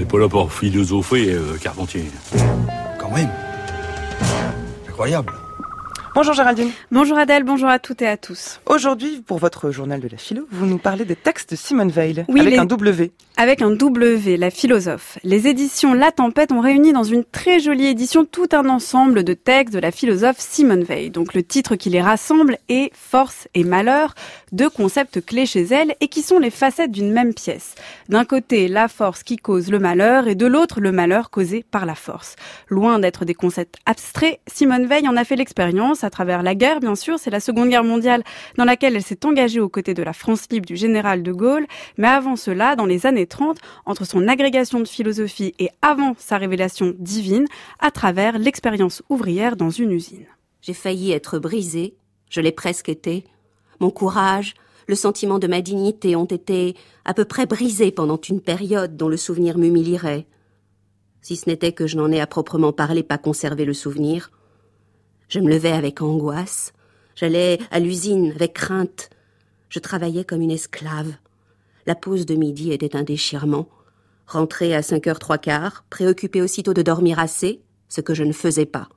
n'est pas là pour philosopher, euh, Carpentier. Quand même. Incroyable. Bonjour Géraldine. Bonjour Adèle, bonjour à toutes et à tous. Aujourd'hui, pour votre journal de la philo, vous nous parlez des textes de Simone Veil, avec un W. Avec un W, la philosophe. Les éditions La Tempête ont réuni dans une très jolie édition tout un ensemble de textes de la philosophe Simone Veil. Donc le titre qui les rassemble est Force et Malheur, deux concepts clés chez elle et qui sont les facettes d'une même pièce. D'un côté, la force qui cause le malheur et de l'autre, le malheur causé par la force. Loin d'être des concepts abstraits, Simone Veil en a fait l'expérience à travers la guerre, bien sûr. C'est la Seconde Guerre mondiale dans laquelle elle s'est engagée aux côtés de la France libre du général de Gaulle. Mais avant cela, dans les années 30, entre son agrégation de philosophie et avant sa révélation divine, à travers l'expérience ouvrière dans une usine. J'ai failli être brisée, je l'ai presque été. Mon courage, le sentiment de ma dignité ont été à peu près brisés pendant une période dont le souvenir m'humilierait. Si ce n'était que je n'en ai à proprement parler pas conservé le souvenir, je me levais avec angoisse. J'allais à l'usine avec crainte. Je travaillais comme une esclave. La pause de midi était un déchirement. Rentrer à cinq heures trois quarts, préoccupé aussitôt de dormir assez, ce que je ne faisais pas.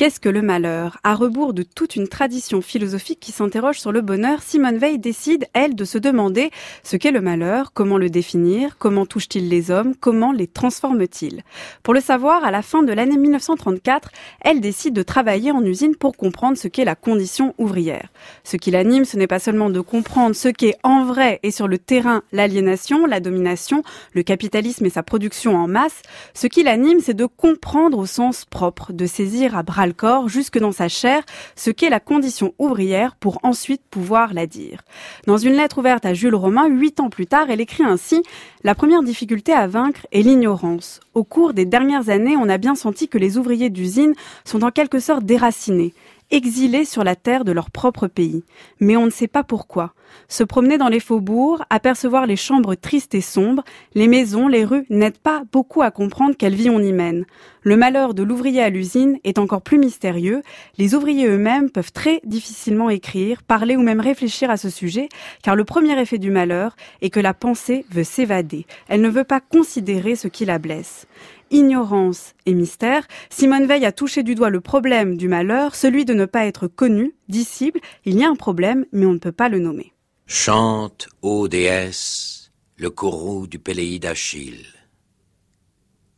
Qu'est-ce que le malheur? À rebours de toute une tradition philosophique qui s'interroge sur le bonheur, Simone Veil décide, elle, de se demander ce qu'est le malheur, comment le définir, comment touche-t-il les hommes, comment les transforme-t-il? Pour le savoir, à la fin de l'année 1934, elle décide de travailler en usine pour comprendre ce qu'est la condition ouvrière. Ce qui l'anime, ce n'est pas seulement de comprendre ce qu'est en vrai et sur le terrain l'aliénation, la domination, le capitalisme et sa production en masse. Ce qui l'anime, c'est de comprendre au sens propre, de saisir à bras corps, jusque dans sa chair, ce qu'est la condition ouvrière pour ensuite pouvoir la dire. Dans une lettre ouverte à Jules Romain, huit ans plus tard, elle écrit ainsi La première difficulté à vaincre est l'ignorance. Au cours des dernières années, on a bien senti que les ouvriers d'usine sont en quelque sorte déracinés exilés sur la terre de leur propre pays. Mais on ne sait pas pourquoi. Se promener dans les faubourgs, apercevoir les chambres tristes et sombres, les maisons, les rues n'aident pas beaucoup à comprendre quelle vie on y mène. Le malheur de l'ouvrier à l'usine est encore plus mystérieux. Les ouvriers eux-mêmes peuvent très difficilement écrire, parler ou même réfléchir à ce sujet, car le premier effet du malheur est que la pensée veut s'évader. Elle ne veut pas considérer ce qui la blesse ignorance et mystère, Simone Veil a touché du doigt le problème du malheur, celui de ne pas être connu, disciple. Il y a un problème, mais on ne peut pas le nommer. Chante, ô déesse, le courroux du Péléide d'Achille.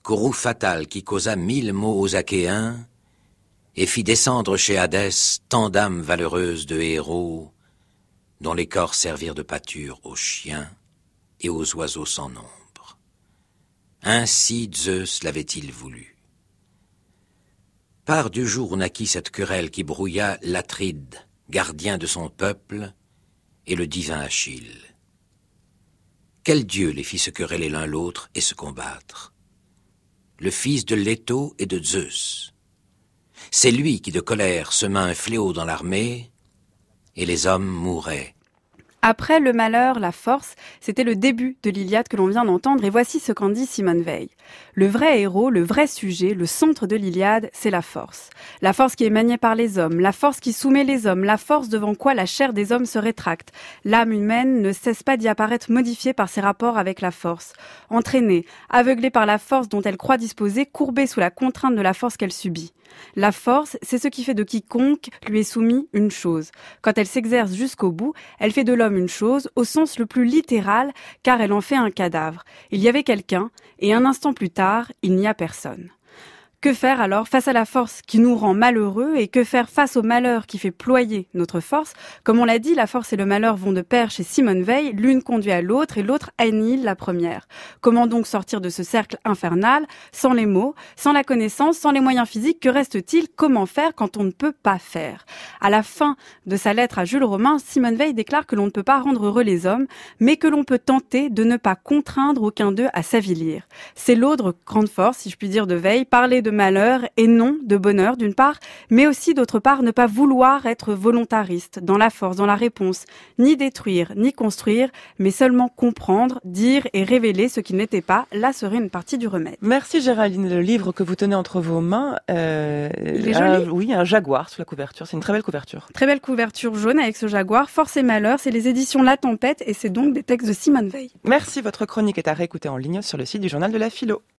Courroux fatal qui causa mille maux aux Achéens et fit descendre chez Hadès tant d'âmes valeureuses de héros dont les corps servirent de pâture aux chiens et aux oiseaux sans nom. Ainsi Zeus l'avait-il voulu. Par du jour naquit cette querelle qui brouilla l'Atride, gardien de son peuple, et le divin Achille. Quel dieu les fit se quereller l'un l'autre et se combattre? Le fils de Leto et de Zeus. C'est lui qui de colère sema un fléau dans l'armée, et les hommes mouraient. Après le malheur, la force, c'était le début de l'Iliade que l'on vient d'entendre et voici ce qu'en dit Simone Veil. Le vrai héros, le vrai sujet, le centre de l'Iliade, c'est la force. La force qui est maniée par les hommes, la force qui soumet les hommes, la force devant quoi la chair des hommes se rétracte. L'âme humaine ne cesse pas d'y apparaître modifiée par ses rapports avec la force. Entraînée, aveuglée par la force dont elle croit disposer, courbée sous la contrainte de la force qu'elle subit. La force, c'est ce qui fait de quiconque lui est soumis une chose. Quand elle s'exerce jusqu'au bout, elle fait de l'homme une chose au sens le plus littéral, car elle en fait un cadavre. Il y avait quelqu'un, et un instant plus tard, il n'y a personne. Que faire alors face à la force qui nous rend malheureux et que faire face au malheur qui fait ployer notre force? Comme on l'a dit, la force et le malheur vont de pair chez Simone Veil, l'une conduit à l'autre et l'autre annihile la première. Comment donc sortir de ce cercle infernal sans les mots, sans la connaissance, sans les moyens physiques? Que reste-t-il? Comment faire quand on ne peut pas faire? À la fin de sa lettre à Jules Romain, Simone Veil déclare que l'on ne peut pas rendre heureux les hommes, mais que l'on peut tenter de ne pas contraindre aucun d'eux à s'avilir. C'est l'autre grande force, si je puis dire, de Veil, parler de malheur et non de bonheur d'une part, mais aussi d'autre part ne pas vouloir être volontariste dans la force, dans la réponse, ni détruire, ni construire, mais seulement comprendre, dire et révéler ce qui n'était pas. Là serait une partie du remède. Merci Géraldine. Le livre que vous tenez entre vos mains, euh, Il est joli. oui, un jaguar sous la couverture. C'est une très belle couverture. Très belle couverture jaune avec ce jaguar. Force et malheur, c'est les éditions La Tempête et c'est donc des textes de Simone Veil. Merci. Votre chronique est à réécouter en ligne sur le site du journal de la philo.